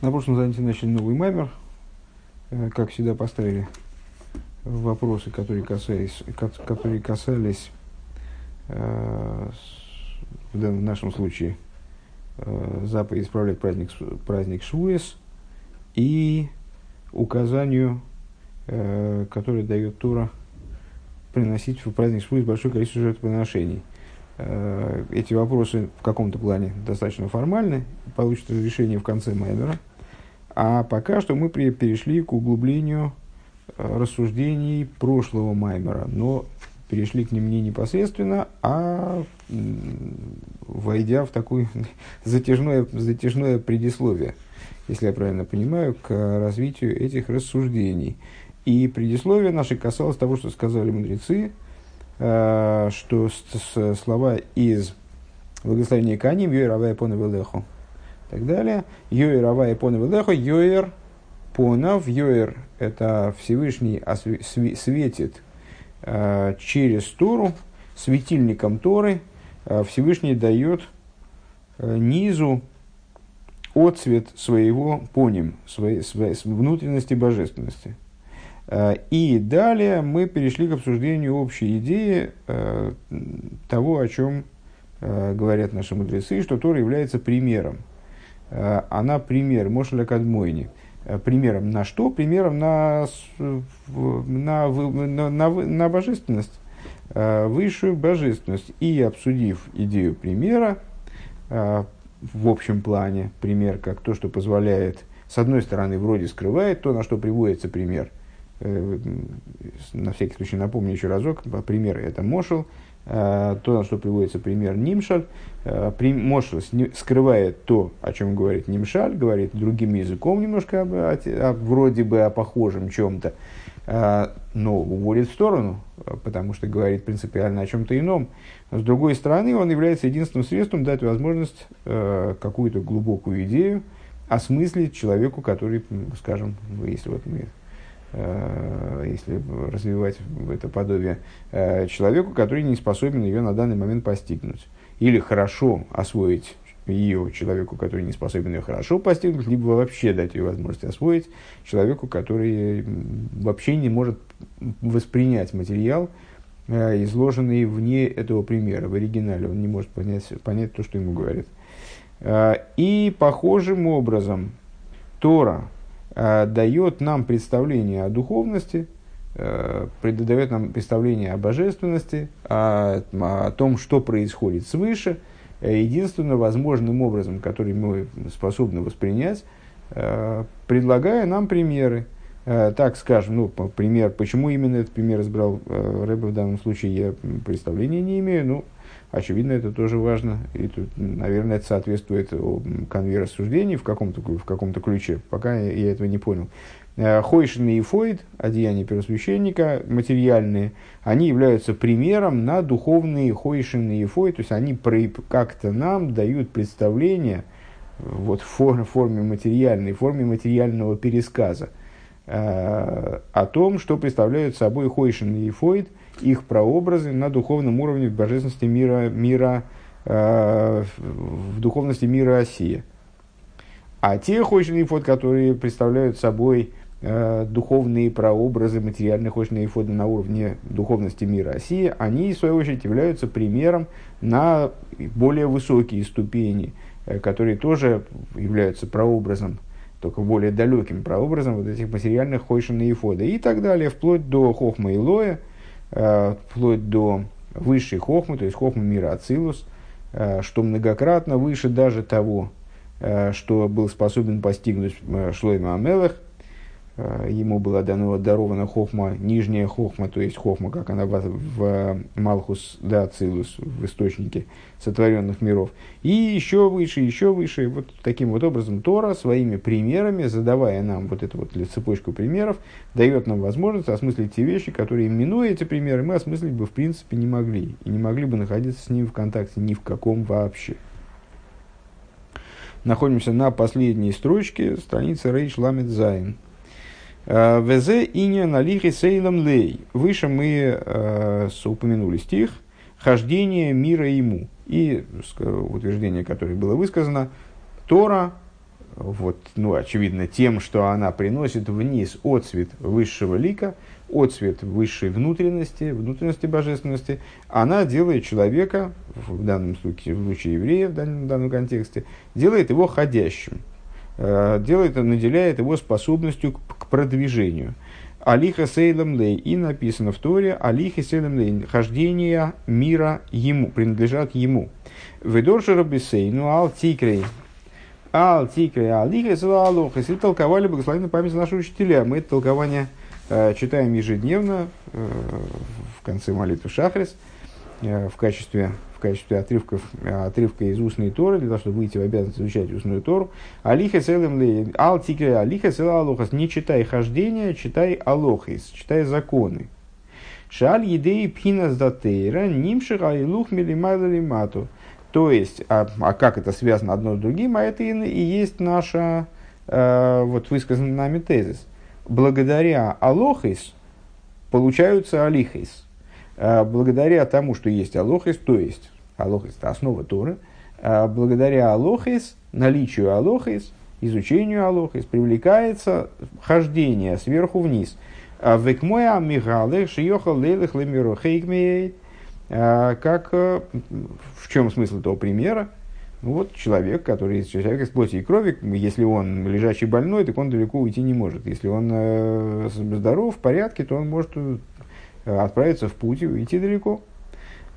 На прошлом занятии начали новый маймер. Э, как всегда, поставили вопросы, которые касались, которые касались э, в нашем случае э, заповеди исправлять праздник, праздник Швуэс и указанию, которое дает Тура приносить в праздник Швуэс большое количество жертвоприношений. Эти вопросы в каком-то плане достаточно формальны, получат разрешение в конце Маймера – а пока что мы перешли к углублению э, рассуждений прошлого Маймера, но перешли к ним не непосредственно, а войдя в такое затяжное, затяжное предисловие, если я правильно понимаю, к развитию этих рассуждений. И предисловие наше касалось того, что сказали мудрецы, э, что слова из благословения Каним, Йой Равая Пона Велеху, так далее. Йоэр Авай Понов Лехо, Йоэр Понов, Йоэр – это Всевышний светит э, через Тору, светильником Торы, э, Всевышний дает э, низу отцвет своего поним, своей, своей внутренности божественности. И далее мы перешли к обсуждению общей идеи того, о чем говорят наши мудрецы, что Тора является примером она пример, Мошеля Кадмойни. Э, примером на что? Примером на, на, на, на, на божественность, э, высшую божественность. И обсудив идею примера, в общем плане, пример как то, что позволяет, с одной стороны, вроде скрывает то, на что приводится пример. На всякий случай напомню еще разок, пример это Мошел, Э, то, на что приводится пример Нимшаль, э, Мошел скрывает то, о чем говорит Нимшаль, говорит другим языком немножко, об, о, о, вроде бы о похожем чем-то, э, но уводит в сторону, потому что говорит принципиально о чем-то ином. С другой стороны, он является единственным средством дать возможность какую-то глубокую идею осмыслить человеку, который, скажем, если вот мы Э, если развивать это подобие, э, человеку, который не способен ее на данный момент постигнуть. Или хорошо освоить ее человеку, который не способен ее хорошо постигнуть, либо вообще дать ее возможность освоить человеку, который вообще не может воспринять материал, э, изложенный вне этого примера, в оригинале. Он не может понять, понять то, что ему говорят. И похожим образом Тора, Э, дает нам представление о духовности, э, дает нам представление о божественности, о, о том, что происходит свыше, э, единственно возможным образом, который мы способны воспринять, предлагая нам примеры. Так скажем, ну, пример, почему именно этот пример избрал Рэбе в данном случае, я представления не имею, но Очевидно, это тоже важно. И тут, наверное, это соответствует конве рассуждений в каком-то, в каком-то ключе. Пока я, я этого не понял. Э, Хойшин и Фойд, одеяния первосвященника, материальные, они являются примером на духовные Хойшин и Фойд. То есть они как-то нам дают представление вот, в форме материальной, в форме материального пересказа э, о том, что представляют собой Хойшин и Фойд – их прообразы на духовном уровне в божественности мира, мира э, в духовности мира России. А те хойшные фот, которые представляют собой э, духовные прообразы материальных хойшные фоды на уровне духовности мира России, они, в свою очередь, являются примером на более высокие ступени, э, которые тоже являются прообразом только более далеким прообразом вот этих материальных хойшин и фода и так далее, вплоть до хохма и лоя, вплоть до высшей хохмы, то есть хохмы мира Ацилус, э, что многократно выше даже того, э, что был способен постигнуть Шлойма Амелах, Э, ему была дано, дарована хохма, нижняя хохма, то есть хохма, как она в, в Малхус да Цилус, в источнике сотворенных миров. И еще выше, еще выше. Вот таким вот образом Тора своими примерами, задавая нам вот эту вот цепочку примеров, дает нам возможность осмыслить те вещи, которые, минуя эти примеры, мы осмыслить бы в принципе не могли. И не могли бы находиться с ним в контакте ни в каком вообще. Находимся на последней строчке страницы Рейш Ламет Зайн. Э, Везе иня налихи сейлом лей. Выше мы э, упомянули стих «Хождение мира ему». И утверждение, которое было высказано, Тора вот, ну, очевидно, тем, что она приносит вниз отцвет высшего лика, отцвет высшей внутренности, внутренности божественности, она делает человека, в данном случае, в случае еврея, в данном, в данном контексте, делает его ходящим, э, делает, наделяет его способностью к продвижению. Алиха Сейлем Лей. И написано в Торе Алиха Сейлем Лей. Хождение мира ему, принадлежат ему. Ведорша Рабисейну Ал Тикрей. Ал Тикрей Алиха Сейлалоха. Если толковали благословенную память нашего учителя. Мы это толкование э, читаем ежедневно э, в конце молитвы Шахрис э, в качестве в качестве отрывков, отрывка из устной Торы, для того, чтобы выйти в обязанность изучать устную Тору. Алиха целым ал тикре алиха цела алохас. Не читай хождения, читай алохис, читай законы. Шаль едей пхина датейра, нимших айлух милимайла лимату. То есть, а, а как это связано одно с другим, а это и, и есть наша, э, вот высказанный нами тезис. Благодаря алохис получаются алихис благодаря тому, что есть алохис, то есть алохис – это основа Торы, а, благодаря алохис, наличию алохис, изучению алохис, привлекается хождение сверху вниз. А, Векмоя мигалех шиехал лейлых лемиру хейкмеет. Как, э, в чем смысл этого примера? Ну, вот человек, который человек из плоти и крови, если он лежачий больной, так он далеко уйти не может. Если он э, здоров, в порядке, то он может отправиться в путь и уйти далеко.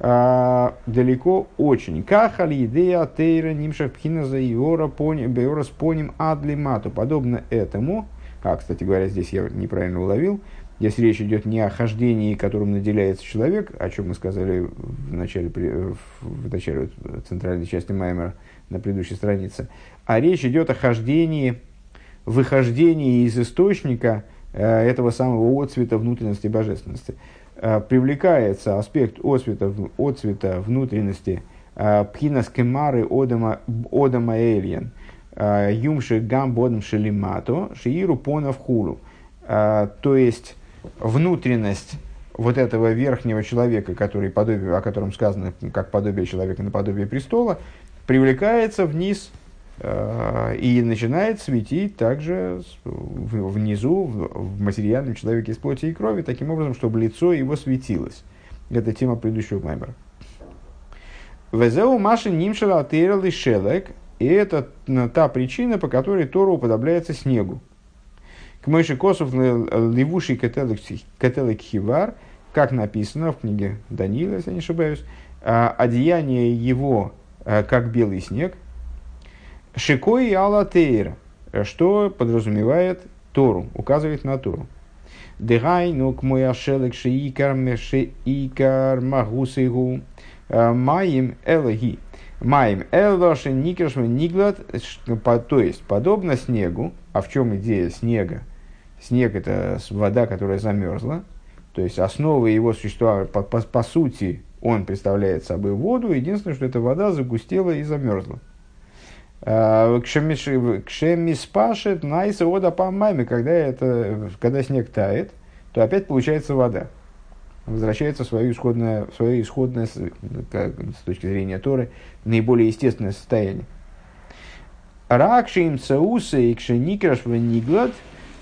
А, далеко очень. Кахали идея тейра нимшах пхина за иора беора с поним адлимату. Подобно этому, а, кстати говоря, здесь я неправильно уловил, здесь речь идет не о хождении, которым наделяется человек, о чем мы сказали в начале, в начале центральной части Маймера на предыдущей странице, а речь идет о хождении, выхождении из источника э, этого самого отцвета внутренности божественности. Э, привлекается аспект отцвета, отцвета внутренности э, пхинас кемары одама, одама эльен, э, юмши гам бодам шелимато, шииру понов хулу. То есть, внутренность вот этого верхнего человека, который подобие, о котором сказано, как подобие человека на подобие престола, привлекается вниз и начинает светить также внизу, в материальном человеке из плоти и крови, таким образом, чтобы лицо его светилось. Это тема предыдущего маймера. Везеу маши нимшала атерел и шелек. И это та причина, по которой Тора уподобляется снегу. К мыши косов левуший кателек хивар, как написано в книге Даниила, если не ошибаюсь, «А одеяние его э, как белый снег – Шикой Алатейр, что подразумевает Тору, указывает на Тору. Дегай, ну к мой ашелек шиикар шиикар магусигу маим элаги. Маим элоши никершмен ниглад, то есть подобно снегу. А в чем идея снега? Снег это вода, которая замерзла. То есть основа его существования, по, по, по сути, он представляет собой воду. Единственное, что эта вода загустела и замерзла. Э, Кшемиспашет найса ода памами, когда, это, когда снег тает, то опять получается вода. Возвращается в свое исходное, в свое исходное как, с точки зрения Торы, наиболее естественное состояние. Ракшим цаусы и кшеникраш ниглад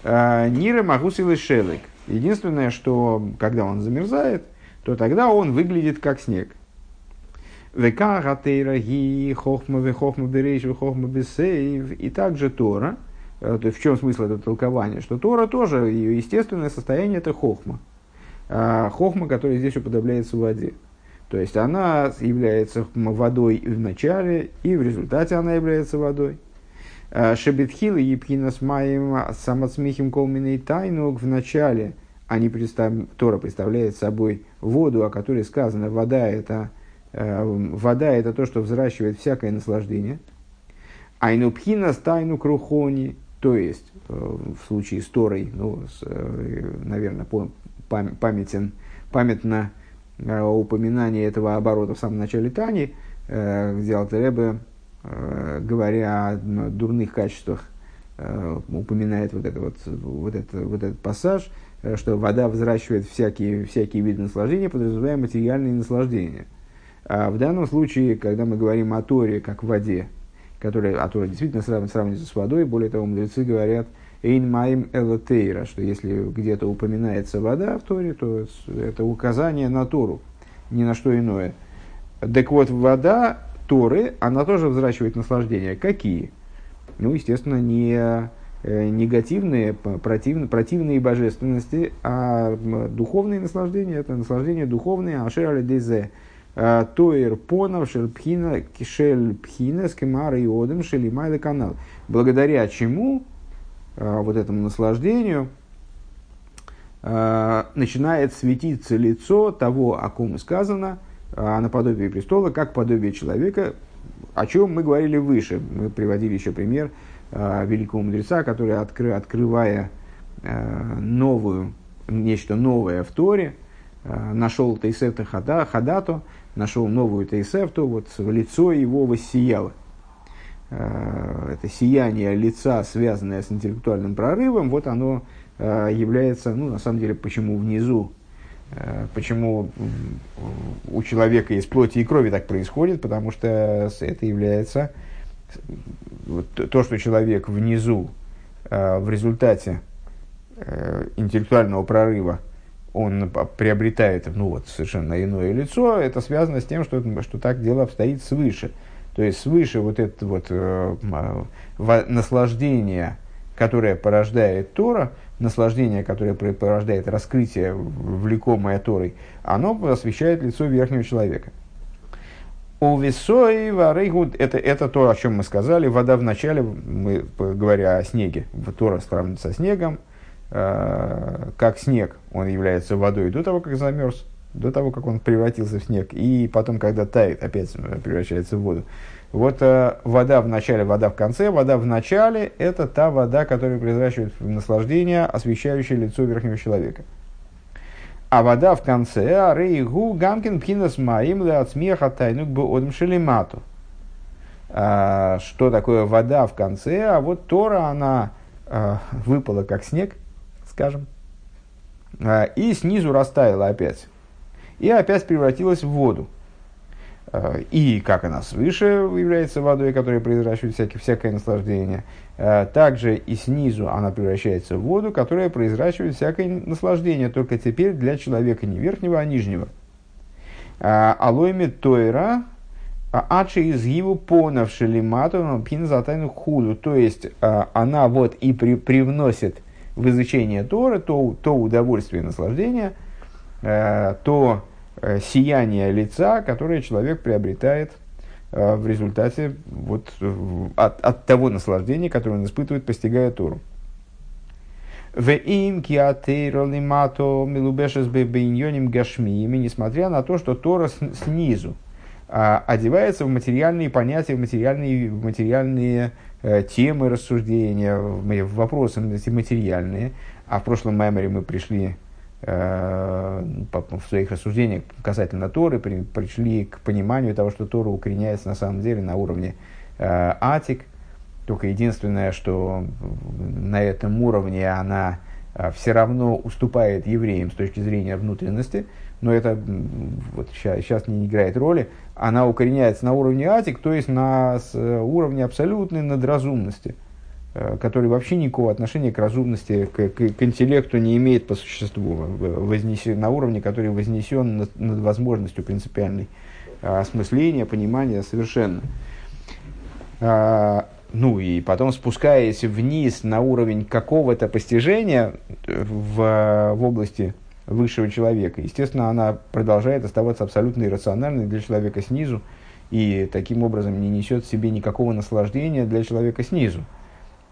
э, нира магусилы шелек. Единственное, что когда он замерзает, то тогда он выглядит как снег. Века гатейра ги хохма ве хохма берейш ве хохма бесейв. И также Тора. Э, то есть в чем смысл этого толкования? Что Тора тоже, ее естественное состояние это хохма. А хохма, которая здесь уподобляется воде. То есть она является водой в начале, и в результате она является водой. А Шебетхил и Епхина с Маем самоцмихим колминой тайнук в начале они представ... Тора представляет собой воду, о которой сказано, вода это вода – это то, что взращивает всякое наслаждение. Айнупхина стайну крухони, то есть э, в случае с Торой, ну, с, э, наверное, памятен, памятно упоминание этого оборота в самом начале Тани, где Алтеребе, говоря о дурных качествах, упоминает вот, это вот, вот, это, вот этот пассаж, что вода взращивает всякие, всякие виды наслаждения, подразумевая материальные наслаждения – в данном случае, когда мы говорим о Торе как воде, которая, а Тора действительно сравнивается с водой. Более того, мудрецы говорят, «Эйн маим элотейра», что если где-то упоминается вода в Торе, то это указание на Тору, ни на что иное. Так вот, вода Торы, она тоже взращивает наслаждения. Какие? Ну, естественно, не э, негативные, противные, противные божественности, а духовные наслаждения, это наслаждения духовные, ашер дезе, тоир понов шельпхина шельпхина скемара и одем шелимайда канал. Благодаря чему э, вот этому наслаждению начинает светиться лицо того, о ком сказано – а наподобие престола, как подобие человека, о чем мы говорили выше. Мы приводили еще пример э, великого мудреца, который, откры, открывая э, новую, нечто новое в Торе, э, нашел Тейсефта хада, Хадато, нашел новую Тейсефту, вот лицо его воссияло. Э, это сияние лица, связанное с интеллектуальным прорывом, вот оно э, является, ну, на самом деле, почему внизу Э, почему у человека из плоти и крови так происходит? Потому что это является то, что человек внизу в результате интеллектуального прорыва он приобретает ну, вот, совершенно иное лицо, это связано с тем, что, что так дело обстоит свыше. То есть свыше вот это вот э, наслаждение, которое порождает Тора, наслаждение, которое порождает раскрытие, влекомое Торой, оно освещает лицо верхнего человека. У весой варейгуд, это, это то, о чем мы сказали, вода в начале, мы, говоря о снеге, Тора сравнится со снегом, э, как снег, он является водой до того, как замерз, до того, как он превратился в снег, и потом, когда тает, опять превращается в воду. Вот э, вода в начале, вода в конце. Вода в начале – это та вода, которая произвращивает наслаждение, освещающее лицо верхнего человека. А вода в конце – арейгу гамкин пхинас маим от смеха тайнук бы одм шелемату. А, что такое вода в конце? А вот Тора, она а, выпала как снег, скажем, а, и снизу растаяла опять. И опять превратилась в воду. Э, и как она свыше является водой, которая произращивает всякие, всякое наслаждение, э, также и снизу она превращается в воду, которая произращивает всякое наслаждение, только теперь для человека не верхнего, а нижнего. Алойми Тойра, Ачи из его понавшили матом пин за тайну худу. То есть она вот и при, привносит в изучение Торы то, то удовольствие и наслаждение, то Э, сияние лица, которое человек приобретает э, в результате вот, от, от того наслаждения, которое он испытывает, постигая Тору. Несмотря на то, что Тора снизу а, одевается в материальные понятия, в материальные, в материальные э, темы рассуждения, вопросы материальные. А в прошлом меморе мы пришли Э, в своих рассуждениях касательно Торы при, пришли к пониманию того, что Тора укореняется на самом деле на уровне э, Атик. Только единственное, что на этом уровне она э, все равно уступает евреям с точки зрения внутренности, но это вот, сейчас, сейчас не играет роли. Она укореняется на уровне Атик, то есть на уровне абсолютной надразумности – Э, который вообще никакого отношения к разумности, к, к, к интеллекту не имеет по существу, вознесен, на уровне, который вознесен над, над возможностью принципиальной осмысления, понимания совершенно. А, ну и потом спускаясь вниз на уровень какого-то постижения в, в области высшего человека, естественно, она продолжает оставаться абсолютно иррациональной для человека снизу и таким образом не несет в себе никакого наслаждения для человека снизу.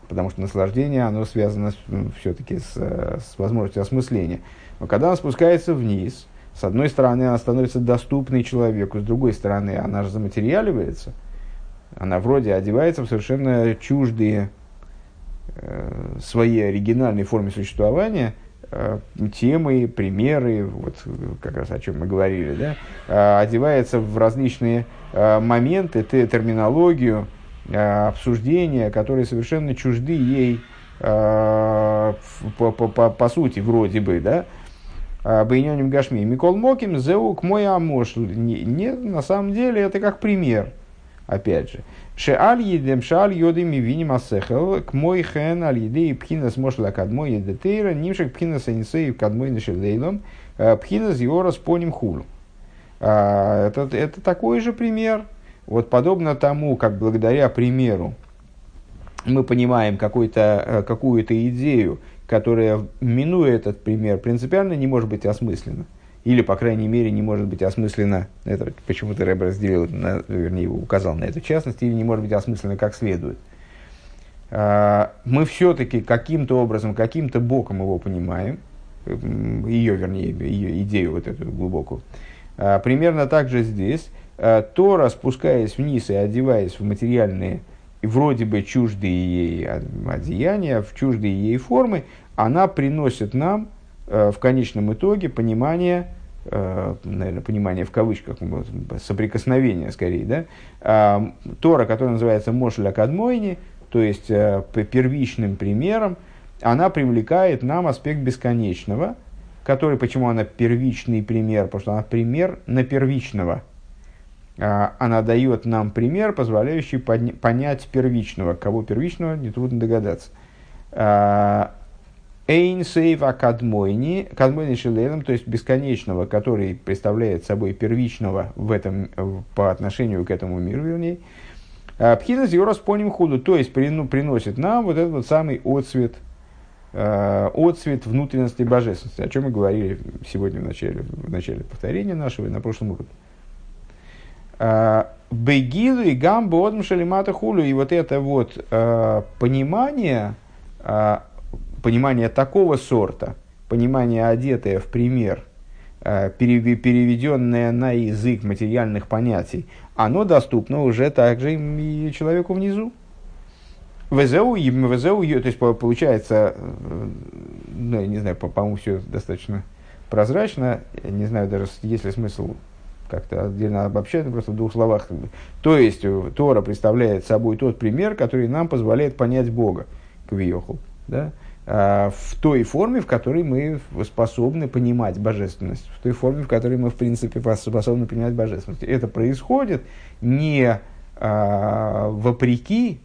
Потому что наслаждение, оно связано все-таки с, с возможностью осмысления. Но когда она спускается вниз, с одной стороны, она становится доступной человеку, с другой стороны, она же заматериаливается, она вроде одевается в совершенно чуждые э, своей оригинальной форме существования, э, темы, примеры, вот как раз о чем мы говорили, да, э, одевается в различные э, моменты, терминологию, Э, обсуждения, которые совершенно чужды ей э, по, по, по, по сути, вроде бы, да, э, Бейнёним Гашми. Микол Моким, Зеук мой Амош. Нет, на самом деле это как пример. опять же. Шеаль едем, шеаль йодим и виним асехел, к мой хен аль еды и пхинас мошла кадмой едетейра, нимшек пхинас анисей кадмой нашелейлом, пхинас йорас поним хулу. Это, это такой же пример. Вот подобно тому, как благодаря примеру мы понимаем какую-то идею, которая, минуя этот пример, принципиально не может быть осмыслена или, по крайней мере, не может быть осмысленно, это почему-то Рэб разделил, на, вернее, указал на эту частность, или не может быть осмысленно как следует. А, мы все-таки каким-то образом, каким-то боком его понимаем, ее, вернее, ее идею вот эту глубокую. А, примерно так же здесь. А, Тора, спускаясь вниз и одеваясь в материальные, вроде бы чуждые ей одеяния, в чуждые ей формы, она приносит нам в конечном итоге понимание наверное, понимание в кавычках, соприкосновение скорее, да, а, Тора, которая называется Мошеля Кадмойни, то есть э, первичным примером, она привлекает нам аспект бесконечного, который, почему она первичный пример, потому что она пример на первичного. А, она дает нам пример, позволяющий понять первичного. Кого первичного, нетрудно догадаться. А, Эйн сейва кадмойни, кадмойни шилейлом, то есть бесконечного, который представляет собой первичного в этом, по отношению к этому миру, вернее. А Пхинас Йорас поним худу, то есть приносит нам вот этот вот самый отцвет, э, отцвет внутренности божественности, о чем мы говорили сегодня в начале, в начале повторения нашего и на прошлом уроке. А, Бегилу и гамбу одм шалимата хулю, и вот это вот понимание, понимание такого сорта, понимание, одетое в пример, э, переведенное на язык материальных понятий, оно доступно уже также и человеку внизу. ВЗУ, ВЗУ, то есть получается, э, ну, я не знаю, по-моему, все достаточно прозрачно, я не знаю даже, есть ли смысл как-то отдельно обобщать, просто в двух словах. То есть, э, Тора представляет собой тот пример, который нам позволяет понять Бога, Квиоху. Да? Э, в той форме, в которой мы способны понимать божественность, в той форме, в которой мы, в принципе, способны понимать божественность. Это происходит не а, вопреки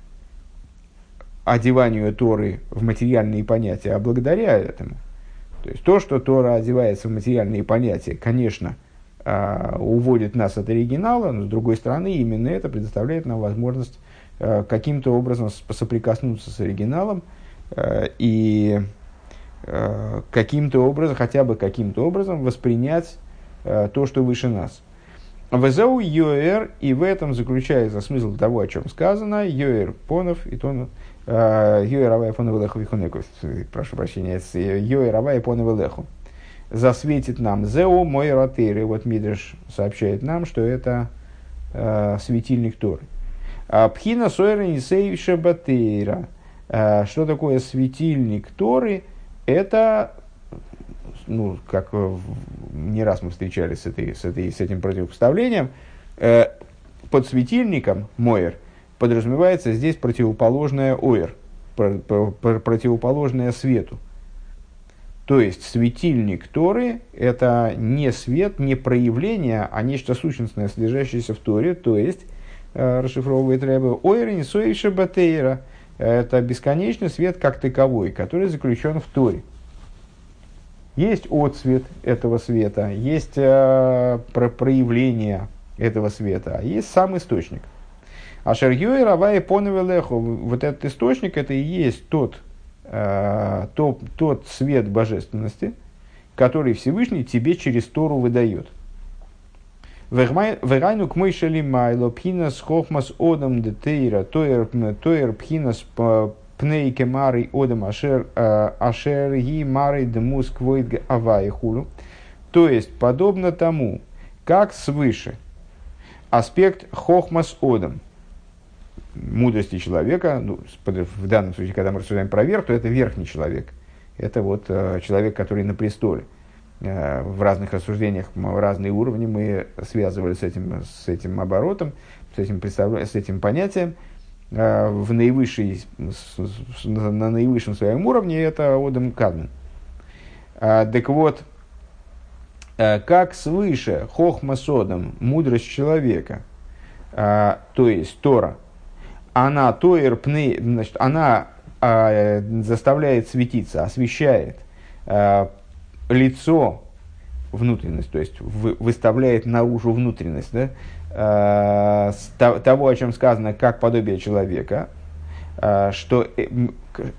одеванию Торы в материальные понятия, а благодаря этому. То есть то, что Тора одевается в материальные понятия, конечно, а, уводит нас от оригинала, но с другой стороны, именно это предоставляет нам возможность а, каким-то образом соприкоснуться с оригиналом, и э, каким-то образом, хотя бы каким-то образом воспринять э, то, что выше нас. Везеу Йоэр, и в этом заключается смысл того, о чем сказано, Йоэр Понов и Тон, Йоэр Авай Понов Леху Вихунеков, прошу прощения, Йоэр Авай Понов Леху. Засветит нам Зео мой ротейр. вот Мидриш сообщает нам, что это э, светильник Торы. Пхина Сойра Нисейвиша Батейра. Э, что такое светильник Торы? Это, ну, как не раз мы встречались с, этой, с, этой, с этим противопоставлением, э, под светильником Моер подразумевается здесь противоположное Оер, противоположное свету. То есть светильник Торы – это не свет, не проявление, а нечто сущностное, содержащееся в Торе, то есть, э, расшифровывает Рэбе, «Ойр не соиша батейра» – это бесконечный свет как таковой, который заключен в Торе. Есть отцвет этого света, есть э, про проявление этого света, а есть сам источник. А Шергюй Равай Поневелеху, вот этот источник, это и есть тот, э, тот, тот свет божественности, который Всевышний тебе через Тору выдает – Верайну к мойшели майло пхинас хохмас одам детейра тоер пхинас пнейке марой одам ашер ашер ги марой демус квойд авай хулу. То есть, подобно тому, как свыше аспект хохмас одам, мудрости человека, ну, в данном случае, когда мы рассуждаем про верх, то это верхний человек. Это вот э, человек, который на престоле. Э, в разных рассуждениях разные уровни мы связывали с этим, с этим оборотом, с этим, с этим понятием. Э, в наивысшей, на наивысшем своем уровне это Одам Кадмен. Э, так вот, как свыше хохма содом, мудрость человека, то есть Тора, она тоир пны, значит, она заставляет светиться, освещает лицо, внутренность, то есть выставляет наружу внутренность да, того, о чем сказано, как подобие человека, что э,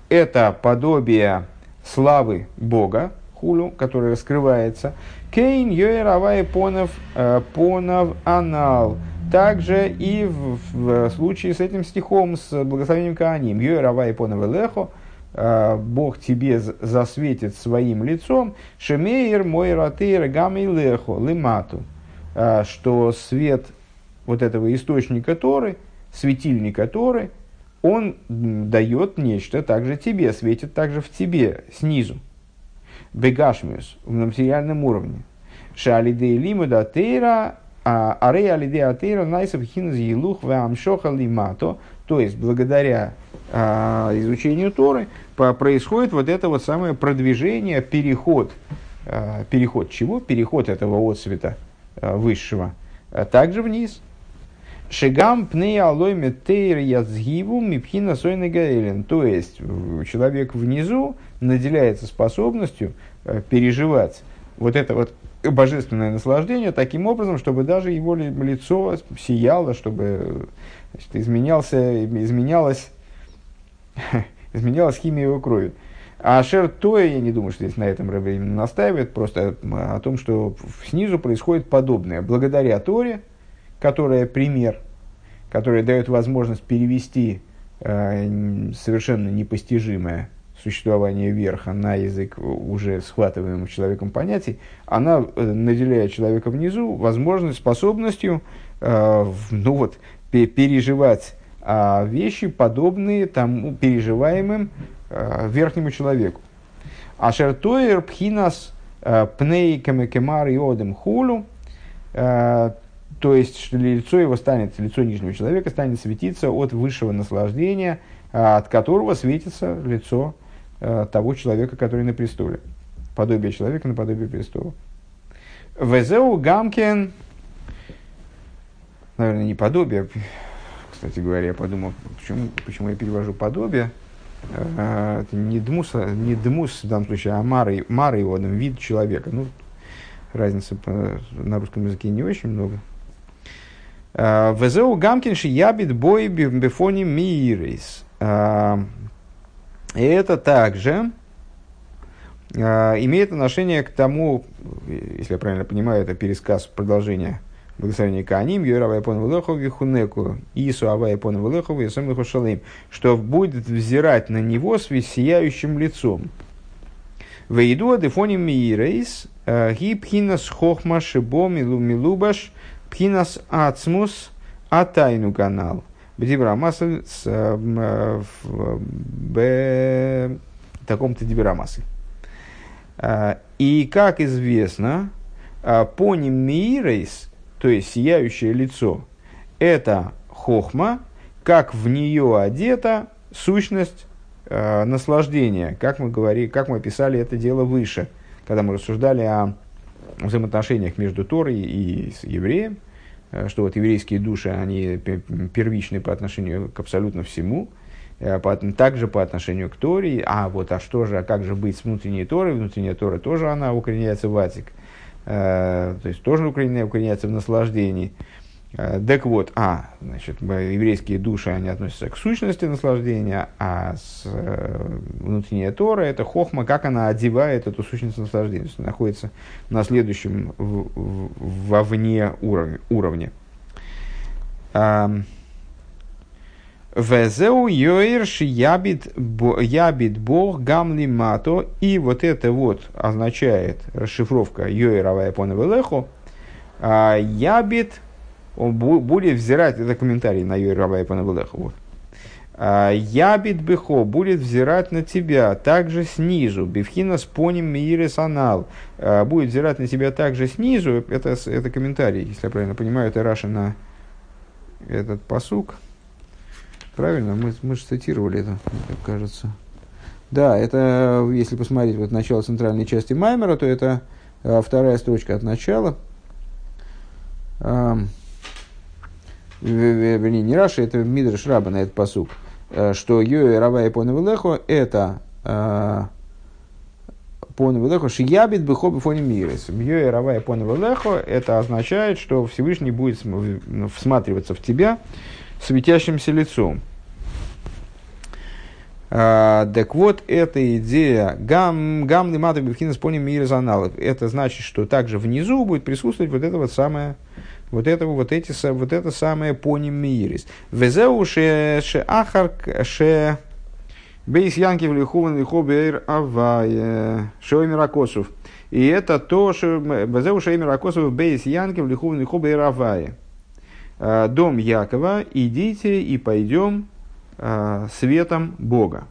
это подобие славы Бога, хулю, который раскрывается. Кейн йоэр авай понов, э, понов анал. Также и в, в случае с этим стихом, с благословением Кааним. Йоэр авай понов элехо. Э, Бог тебе засветит своим лицом. Шемейр мой ратейр гамей лехо лимату. Э, что свет вот этого источника Торы, светильника Торы, он дает нечто также тебе, светит также в тебе, снизу. Бегашмиус, на материальном уровне. Шалидей лимуда тейра, арей алидей атейра найсов хинз елух вамшоха лимато. То есть, благодаря изучению Торы происходит вот это вот самое продвижение, переход. А, переход чего? Переход этого отцвета а, высшего. А также вниз. Шигам пней алой метейр язгиву мипхина сойны гаэлен. То есть, человек внизу наделяется способностью переживать вот это вот божественное наслаждение таким образом, чтобы даже его лицо сияло, чтобы значит, изменялся, изменялось, изменялась химия его крови. А Шер Тоя, я не думаю, что здесь на этом Рэбе настаивает, просто о том, что снизу происходит подобное. Благодаря Торе, которая пример, которая дает возможность перевести э, совершенно непостижимое существование верха на язык уже схватываемых человеком понятий, она э, наделяет человека внизу возможность, способностью э, ну вот, переживать э, вещи, подобные тому переживаемым э, верхнему человеку. Ашертоер пхинас э, пней камекемар и одем хулю, то есть, что лицо его станет, лицо нижнего человека станет светиться от высшего наслаждения, а, от которого светится лицо а, того человека, который на престоле. Подобие человека на подобие престола. Везеу гамкен, наверное, не подобие, кстати говоря, я подумал, почему, почему я перевожу подобие. А, это не дмус, не дмус в данном случае, а мары, мары его, вид человека. Ну, разницы на русском языке не очень много. Э, Везеу гамкинши ябит бой бифони мирис. И это также имеет отношение к тому, если я правильно понимаю, это пересказ продолжения благословения Кааним, Юрава Япон Велехов, Вихунеку, Ису Ава Япон Велехов, Ясам Шалим, что будет взирать на него с сияющим лицом. Вейду Адефоним Миирейс, Гибхинас Хохма Шибо Милубаш, Пхинас Ацмус Атайну канал. Бдибрамасль с э, в таком-то дибрамасль. И, как известно, поним миирейс, то есть сияющее лицо, это хохма, как в нее одета сущность э, наслаждения, как мы говорили, как мы описали это дело выше, когда мы рассуждали о взаимоотношениях между Торой и с евреем, э, что вот еврейские души, они первичны по отношению к абсолютно всему, э, также по отношению к Торе, а вот а что же, а как же быть с внутренней Торой, внутренняя Тора тоже она укореняется в Атик, то есть тоже укореняется в наслаждении. Э, так вот, а, значит, еврейские души, они относятся к сущности наслаждения, а с, э, внутренняя Тора – это хохма, как она одевает эту сущность наслаждения, есть находится на следующем в, в, вовне уровне. уровне. Везеу йоирш ябит, ябит бог гамли мато. И вот это вот означает расшифровка йоир авайпона велехо. А, ябит он будет взирать, это комментарий на Юрий Раба Ипанабулеха, вот. «А, Ябит бехо будет взирать на тебя также снизу. Бифхина с поним мирис анал. «А, будет взирать на тебя также снизу. Это, это комментарий, если я правильно понимаю, это Раша на этот посук. Правильно? Мы, мы же цитировали это, мне кажется. Да, это, если посмотреть вот начало центральной части Маймера, то это а, вторая строчка от начала. вернее, не Раши, это Мидрш Раба на этот посук, что Йоэ Рава и Поневелехо это Поневелехо Шиябит Бехоби Фони Мирес. Йоэ Рава и Поневелехо это означает, что Всевышний будет всматриваться в тебя светящимся лицом. Uh, так вот, эта идея гам, гам лимату бифхина с поним это значит, что также внизу будет присутствовать вот это вот самое, вот это вот эти, вот это самое поним мирис. Везеу ше, ше ахар, ше бейс янки в лихуван лихобейр авае, шоимир акосов. И это то, что везеу шоимир акосов бейс янки в лихуван лихобейр авае. Uh, дом Якова, идите и пойдем Э, светом Бога.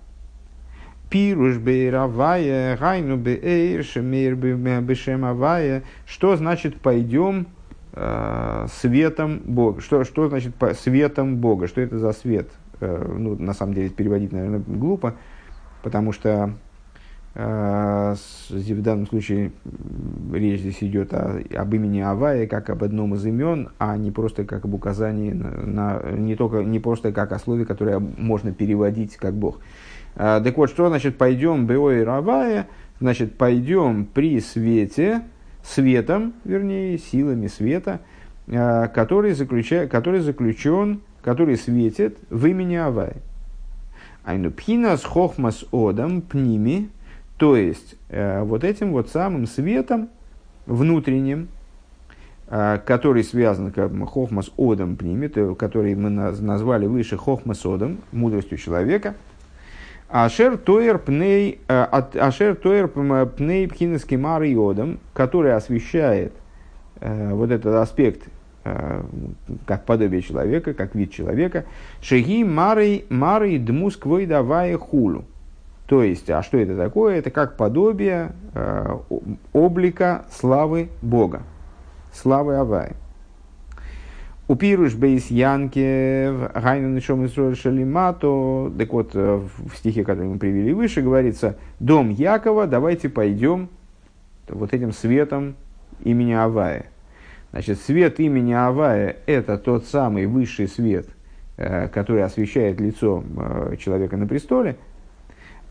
Что значит пойдем э, светом Бога? Что, что значит по, светом Бога? Что это за свет? Э, ну, на самом деле, переводить, наверное, глупо, потому что э, в данном случае речь здесь идет о, об имени Авая как об одном из имен, а не просто как об указании на, не только не просто как о слове, которое можно переводить как Бог. А, так вот, что значит пойдем Беой Равая? Значит, пойдем при свете, светом, вернее, силами света, а, который, заключа, который заключен, который светит в имени Авая. Айну пхинас хохмас одам пними, то есть, э, вот этим вот самым светом внутренним, э, который связан как хохмас одом пнимет, который мы назвали выше хохмас одом, мудростью человека, Ашер Тойер Пней, э, Ашер Тойер Пней Пхинески Мар Йодом, который освещает вот этот аспект как подобие человека, как вид человека, Шеги Марой Марой Дмус Квойдавая Хулу. То есть, а что это такое? Это как подобие э, облика славы Бога, славы Авай. Упируш бейс янке гайна нишом шалимато. Так вот, э, в стихе, который мы привели выше, говорится, дом Якова, давайте пойдем вот этим светом имени Авая. Значит, свет имени Авая – это тот самый высший свет, э, который освещает лицо э, человека на престоле –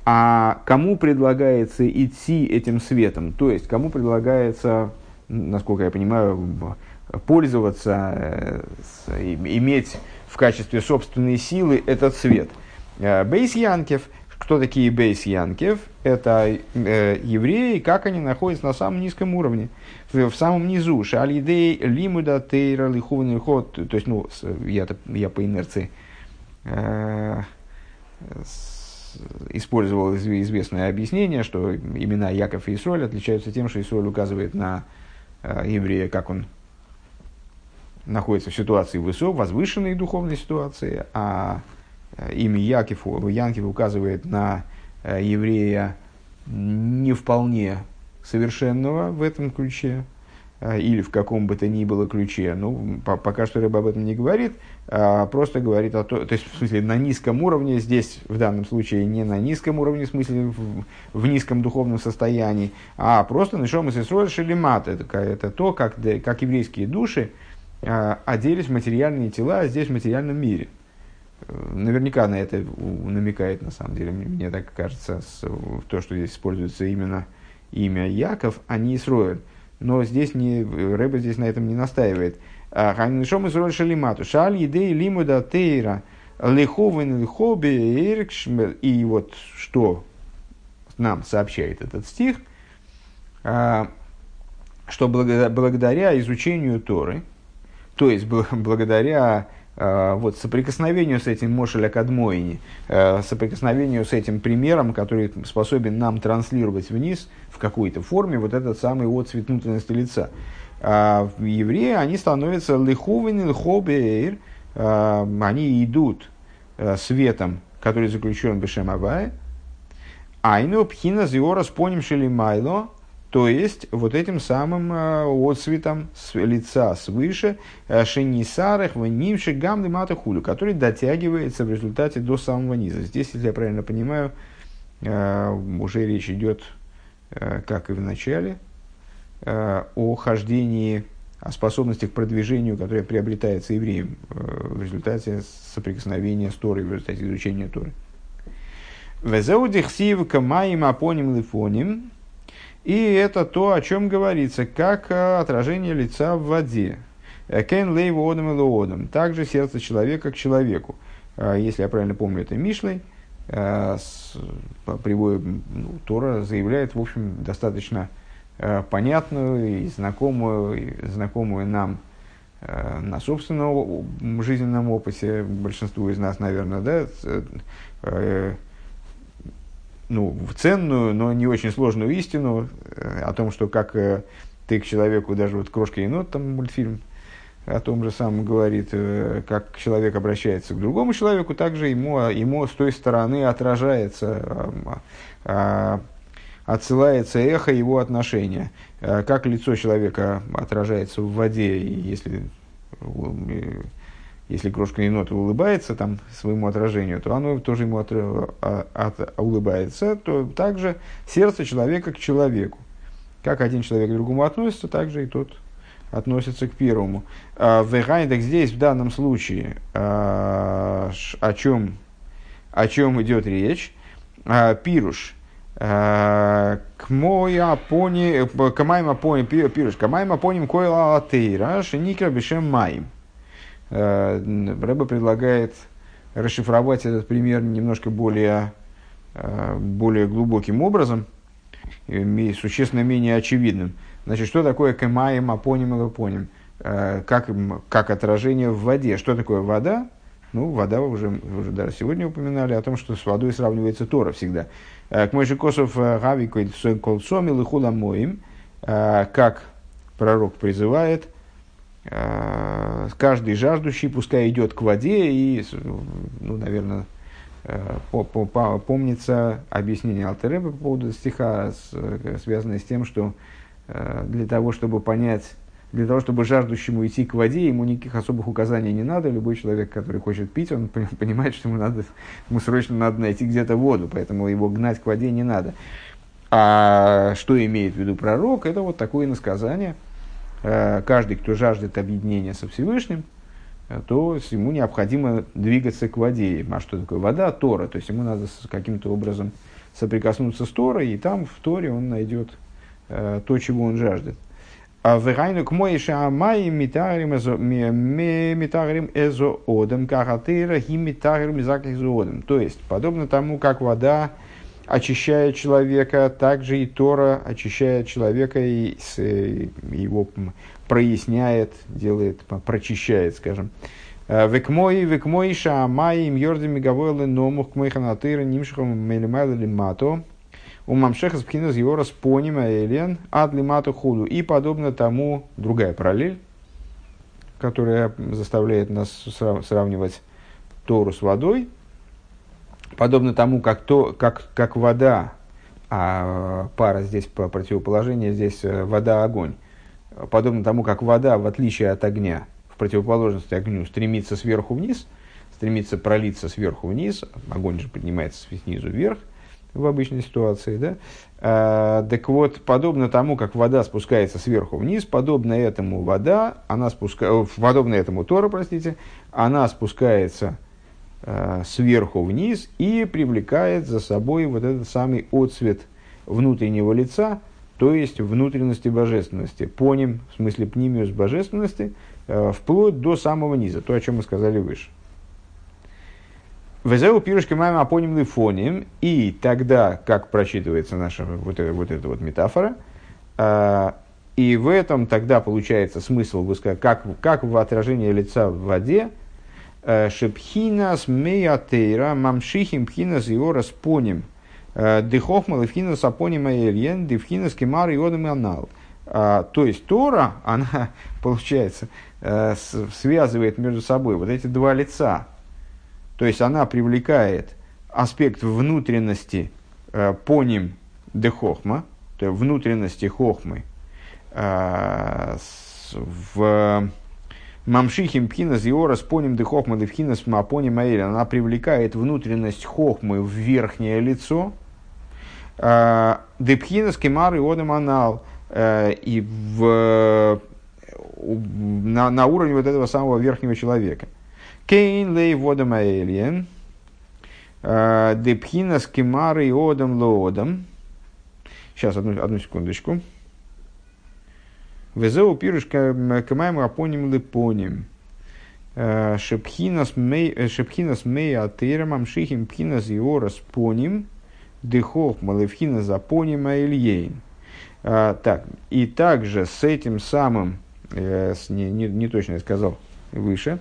а кому предлагается идти этим светом? То есть, кому предлагается, насколько я понимаю, пользоваться, э, иметь в качестве собственной силы этот свет? Э, бейс Янкев. Кто такие Бейс Янкев? Это э, евреи, как они находятся на самом низком уровне, в, в самом низу. Шалидей лимуда тейра лиховный ход. То есть, ну, я, я по инерции э, использовал известное объяснение, что имена Яков и Исроль отличаются тем, что Исроль указывает на э, еврея, как он находится в ситуации высокой, возвышенной духовной ситуации, а э, имя Яков, Янкив указывает на э, еврея не вполне совершенного в этом ключе, или в каком бы то ни было ключе. Ну, по, пока что рыба об этом не говорит, а просто говорит о том, то есть, в смысле, на низком уровне, здесь в данном случае не на низком уровне, в смысле, в, в низком духовном состоянии, а просто нашел сестрой шелемат. Это, это то, как, как еврейские души а, оделись в материальные тела здесь, в материальном мире. Наверняка на это намекает, на самом деле, мне, мне так кажется, с, то, что здесь используется именно имя Яков, а не Исроэль но здесь не, Рэба здесь на этом не настаивает. А, Ханишом из роль шалимату. Шаль идей лимуда тейра лиховен лихоби И вот что нам сообщает этот стих, а, что благодаря изучению Торы, то есть благодаря вот, соприкосновению с этим Мошеля Кадмоини, э, соприкосновению с этим примером, который способен нам транслировать вниз в какой-то форме вот этот самый отцвет внутренности лица. А евреи, они становятся лиховен, лихобеэр, э, они идут светом, который заключен в Бешемавае, Айну пхина зиора с поним шелимайло, то есть, вот этим самым э, отцветом с лица свыше э, шенисарах внимши гамны матахулю, который дотягивается в результате до самого низа. Здесь, если я правильно понимаю, э, уже речь идет, как и в начале, о хождении о способностях к продвижению, которые приобретается евреем в результате соприкосновения с Торой, в результате изучения Торы. Везеудихсивка маим апоним лифоним. И это то, о чем говорится, как отражение лица в воде. Кен лейву одам и одам. Также сердце человека к человеку. Если я правильно помню, это Мишлей. Приводит, ну, Тора заявляет, в общем, достаточно понятную и знакомую, и знакомую нам на собственном жизненном опыте, большинству из нас, наверное, да, ну, ценную, но не очень сложную истину э, о том, что как э, ты к человеку, даже вот «Крошка енот», там мультфильм о том же самом говорит, э, как человек обращается к другому человеку, также ему, ему с той стороны отражается, а, отсылается эхо его отношения. Как лицо человека отражается в воде, если если крошка енота улыбается там своему отражению, то оно тоже ему от, а, от, улыбается, то также сердце человека к человеку. Как один человек к другому относится, так же и тот относится к первому. А, в так здесь в данном случае а, о чем, о чем идет речь? Пируш. К мой апони, камайм апони, пируш, камайм апоним койла атеира, шеникра бешем маим. Э, Рэба предлагает расшифровать этот пример немножко более, э, более глубоким образом, существенно менее очевидным. Значит, что такое кэмаем, апоним и апоним? Э, как, как отражение в воде. Что такое вода? Ну, вода уже, уже даже сегодня упоминали о том, что с водой сравнивается Тора всегда. К Мойши Косов Гавикой Колсомил и Хуламоим, как пророк призывает – каждый жаждущий пускай идет к воде и, ну, наверное, э, помнится объяснение Алтереба по поводу стиха, связанное с тем, что э, для того, чтобы понять, для того, чтобы жаждущему идти к воде, ему никаких особых указаний не надо. Любой человек, который хочет пить, он понимает, что ему, надо, ему срочно надо найти где-то воду, поэтому его гнать к воде не надо. А что имеет в виду пророк, это вот такое насказание – Э, каждый, кто жаждет объединения со Всевышним, э, то ему необходимо двигаться к воде. А что такое вода? Тора. То есть ему надо каким-то образом соприкоснуться с Торой, и там в Торе он найдет э, то, чего он жаждет. А в Райну к моише амай митарим эзо одам, кахатыра и митарим эзо одам. То есть, подобно тому, как вода очищает человека, также и Тора очищает человека и э, его проясняет, делает, прочищает, скажем. Э, векмой, векмой, шаамай, им йордами гавойлы, номух, кмейханатыра, нимшихом, мелимайла, лимато, у мамшеха спхинас йора спонима элен, ад лимато худу. И подобно тому, другая параллель, которая заставляет нас сравнивать Тору с водой – подобно тому, как, то, как, как вода, а пара здесь по противоположению, здесь э, вода-огонь, подобно тому, как вода, в отличие от огня, в противоположности огню, стремится сверху вниз, стремится пролиться сверху вниз, огонь же поднимается снизу вверх в обычной ситуации, да? А, так вот, подобно тому, как вода спускается сверху вниз, подобно этому вода, она спуска... подобно этому Тора, простите, она спускается Э, сверху вниз и привлекает за собой вот этот самый отцвет внутреннего лица, то есть внутренности божественности. Поним, в смысле пнимиус божественности, э, вплоть до самого низа, то, о чем мы сказали выше. Везеу пирушки маем апоним лифоним, и тогда, как прочитывается наша вот, эта, вот эта вот метафора, э, и в этом тогда получается смысл, как, как в отражении лица в воде, Э, Шепхинас меятейра мамшихим пхинас его распоним. Э, Дыхохмал и пхинас апоним аэльен, дыхинас кемар и одам анал. Э, то есть Тора, она, получается, связывает между собой вот эти два лица. То есть она привлекает аспект внутренности поним дехохма, то есть внутренности хохмы в Мамшихим пхинас иора с поним де хохма де пхинас мапоним аэль. Она привлекает внутренность хохмы в верхнее лицо. А, де пхинас кемар и одем анал. Э, и в на, на уровне вот этого самого верхнего человека. Кейн лей водом аэльен, э, депхина с кемары и одом лоодом. Сейчас, одну, одну секундочку. Везеу пирушка кемаем апоним лепоним. Э, шепхинас мей атырам амшихим пхинас иорас поним дыхох малевхина запоним аильейн. Так, и также с этим самым, не, не, не точно я сказал выше,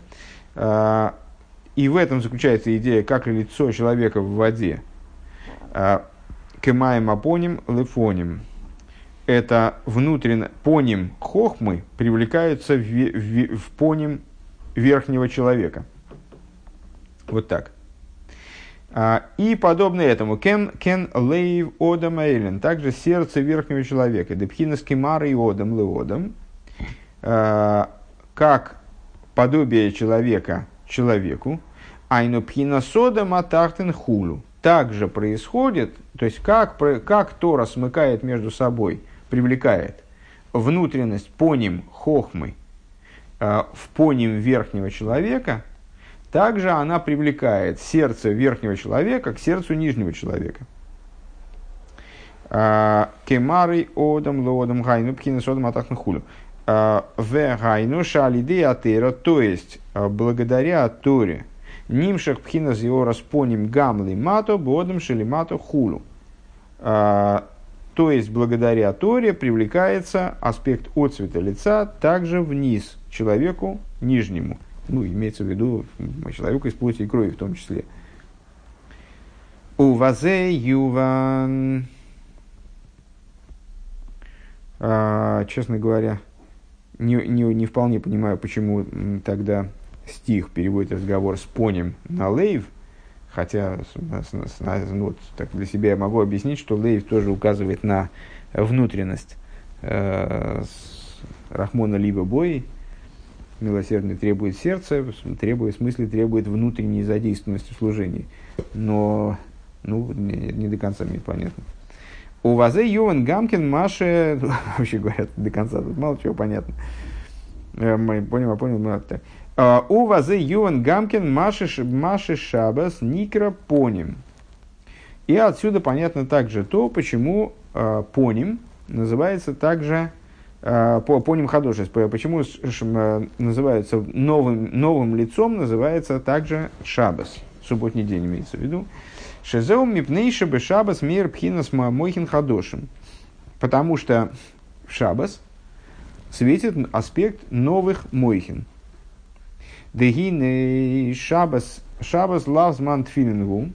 и в этом заключается идея, как лицо человека в воде. Кемаем апоним лефоним. Это внутренне поним хохмы привлекаются в, в, в поним верхнего человека. Вот так. А, и подобно этому, кен, кен лейв одам эйлен, также сердце верхнего человека, депхинас кемара и одам леодам, как подобие человека человеку, айну пхина сода матахтен хулу. Также происходит, то есть как, как Тора смыкает между собой, привлекает внутренность поним хохмы э, в поним верхнего человека, также она привлекает сердце верхнего человека к сердцу нижнего человека. Э, Кемары одам лодам гайну пхина содам атахтен хулу. Э, в гайну шалиды атера, то есть благодаря Торе, нимшах пхина зиора споним гамли мато, бодом шелимато хулу. То есть благодаря Торе привлекается аспект отцвета лица также вниз, человеку нижнему. Ну, имеется в виду человеку из плоти и крови в том числе. У вазе юван. Честно говоря, не, не, не вполне понимаю, почему тогда стих переводит разговор с поним на лейв, хотя ну, вот, так для себя я могу объяснить, что лейв тоже указывает на внутренность э, Рахмона либо бой, милосердный требует сердца, требует, смысле требует внутренней задействованности в служении. Но ну, не, не до конца мне понятно. У вазе Йован Гамкин Маше, вообще говорят до конца, тут мало чего понятно. Э, мы понял, понял, ну так. А, у вазе Йован Гамкин Маше Шабас Никра Поним. И отсюда понятно также то, почему э, Поним называется также э, по поним хадошес, почему называется новым, новым лицом называется также шабас, субботний день имеется в виду. Шезеу мипнейша бы шабас мир пхинас мойхин хадошим. Потому что в шабас светит аспект новых мойхин. Дегины шабас, шабас лавзман тфилингу.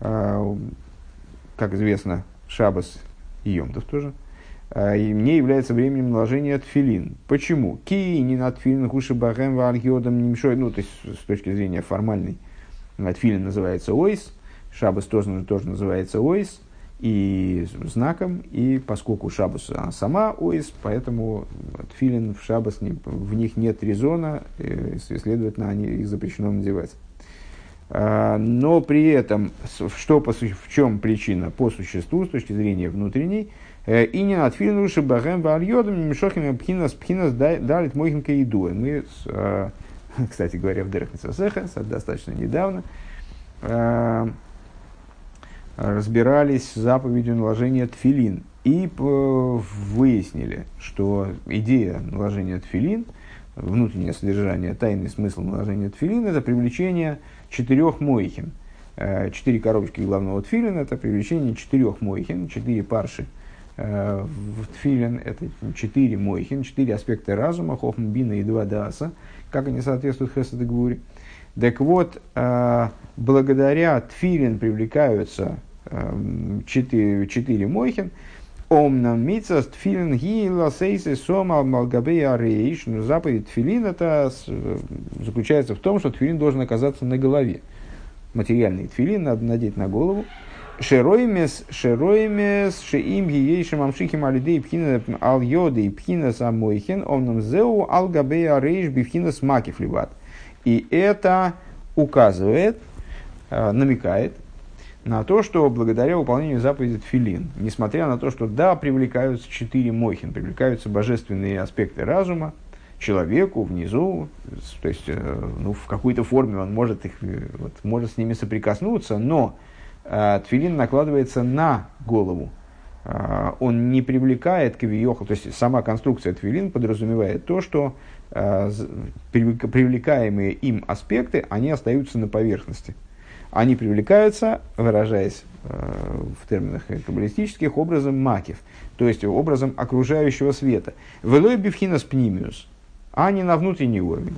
А, как известно, шабас и йомтов тоже. А, и мне является временем наложения тфилин. Почему? Ки не на тфилин хуши бахем вальгиодом немшой. Ну, то есть, с точки зрения формальной. Тфилин называется ойс, Шабас тоже, тоже называется Оис и знаком, и поскольку Шабас она сама Оис, поэтому филин в Шабас, не, в них нет резона, и, следовательно, они, их запрещено надевать. А, но при этом, что, по, в чем причина по существу, с точки зрения внутренней, э, и не над филин руши багем вальодом, не мешохим пхинас пхинас далит мойхинка иду. Мы, а, кстати говоря, в Дерехницасеха, достаточно недавно, а, разбирались с заповедью наложения тфилин и выяснили, что идея наложения тфилин, внутреннее содержание, тайный смысл наложения тфилин – это привлечение четырех мойхин. Э, четыре коробочки главного тфилина – это привлечение четырех мойхин, четыре парши э, в тфилин – это четыре мойхин, четыре аспекта разума, хохмбина и два даса, как они соответствуют хесед и гвури. Так вот, э, благодаря тфилин привлекаются Эм, четыре, четыре мойхин. Омнам митцас тфилин ги ласейсы сома малгабей арейш. Но заповедь тфилин это заключается в том, что тфилин должен оказаться на голове. Материальный тфилин надо надеть на голову. Шероимес, шероимес, шеим гиейшим амшихим алидей пхина ал йоды пхина самойхен, омнам зеу ал габей арейш бифхина смакив ливат. И это указывает, э, намекает на то, что благодаря выполнению заповеди Тфилин, несмотря на то, что да, привлекаются четыре мохин, привлекаются божественные аспекты разума, человеку внизу, то есть ну, в какой-то форме он может, их, вот, может с ними соприкоснуться, но э, тфилин накладывается на голову, э, он не привлекает к виоху, то есть сама конструкция твилин подразумевает то, что э, привлекаемые им аспекты, они остаются на поверхности. Они привлекаются, выражаясь э, в терминах каббалистических, образом макив, то есть образом окружающего света. Велой бифхинас пнимиус, а не на внутренний уровень.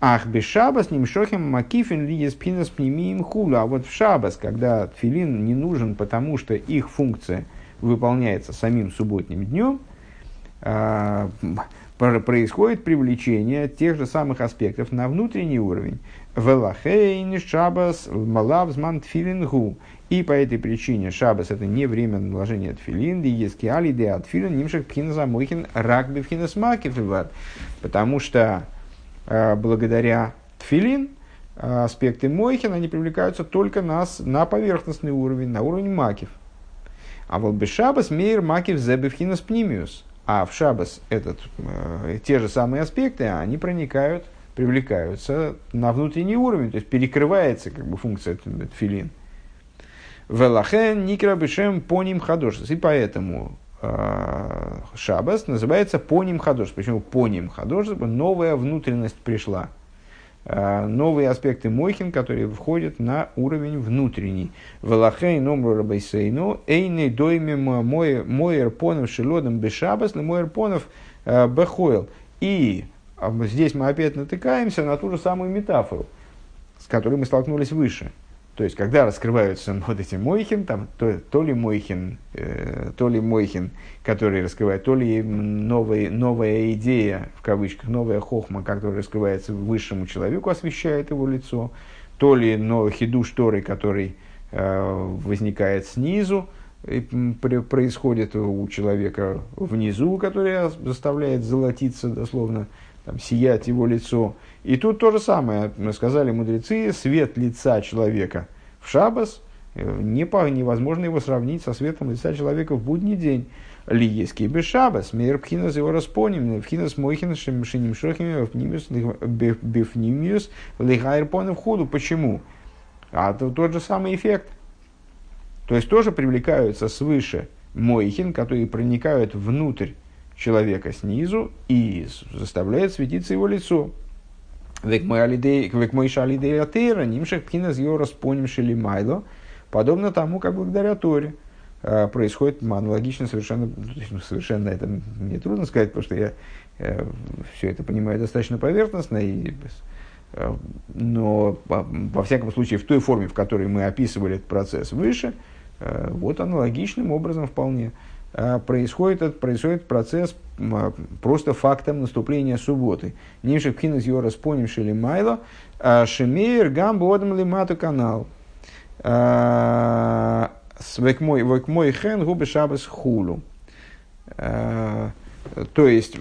Ах, без шабас ним шохим макифин лидис пинас пнемиим хула. А вот в шабас, когда тфилин не нужен, потому что их функция выполняется самим субботним днем, а, происходит привлечение тех же самых аспектов на внутренний уровень. Велахейн шабас малавзман тфилингу. И по этой причине шабас это не время наложения тфилин, и ески али де атфилин нимшек пхина замойхин рак. Потому что Э, благодаря тфилин э, аспекты мойхин, они привлекаются только нас на поверхностный уровень, на уровень макив. А вот без шабас мейр макив зебевхинас пнимиус. А в шабас этот, э, те же самые аспекты, они проникают, привлекаются на внутренний уровень, то есть перекрывается как бы функция тфилин. Велахен никра бешем поним хадошес. И поэтому Э, Шабас называется поним хадош. Почему поним хадош? Новая внутренность пришла. Э, новые аспекты Мойхин, которые входят на уровень внутренний. Велахей номру рабайсейну, эйны дойме моер понов шелодом бешабас, моер понов э, бехойл. И здесь мы опять натыкаемся на ту же самую метафору, с которой мы столкнулись выше – то есть, когда раскрываются вот эти мойхин, там, то, то ли мойхин, э, то ли мойхин, который раскрывает, то ли новый, новая идея, в кавычках, новая хохма, которая раскрывается высшему человеку, освещает его лицо, то ли новый хидуш Торы, который э, возникает снизу, и происходит у человека внизу, который заставляет золотиться, дословно, там, сиять его лицо. И тут то же самое, мы сказали мудрецы, свет лица человека в шабас, э, не по, невозможно его сравнить со светом лица человека в будний день. Лиеский без шабас, мейр пхинас его распоним, пхинас мойхин шиним шохим, бифнимиус, понов ходу. Почему? А это тот же самый эффект. То есть тоже привлекаются свыше мойхин, которые проникают внутрь человека снизу и заставляют светиться его лицо. Шелимайло, подобно тому, как благодаря Торе э, происходит аналогично совершенно, ну, совершенно это мне трудно сказать, потому что я э, все это понимаю достаточно поверхностно, и, э, но во всяком случае в той форме, в которой мы описывали этот процесс выше, вот аналогичным образом вполне. А, происходит, происходит процесс а, просто фактом наступления субботы. Нимших пхинас йорас поним шели майло, а, шемейр гам бодом лимату канал. Век мой хен губы шабас хулу. То есть,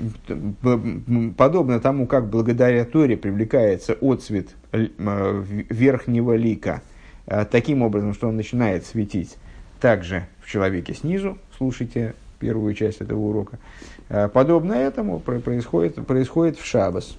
подобно тому, как благодаря Торе привлекается отцвет верхнего лика, таким образом, что он начинает светить также в человеке снизу, слушайте первую часть этого урока. Э, подобно этому происходит, происходит в Шабас.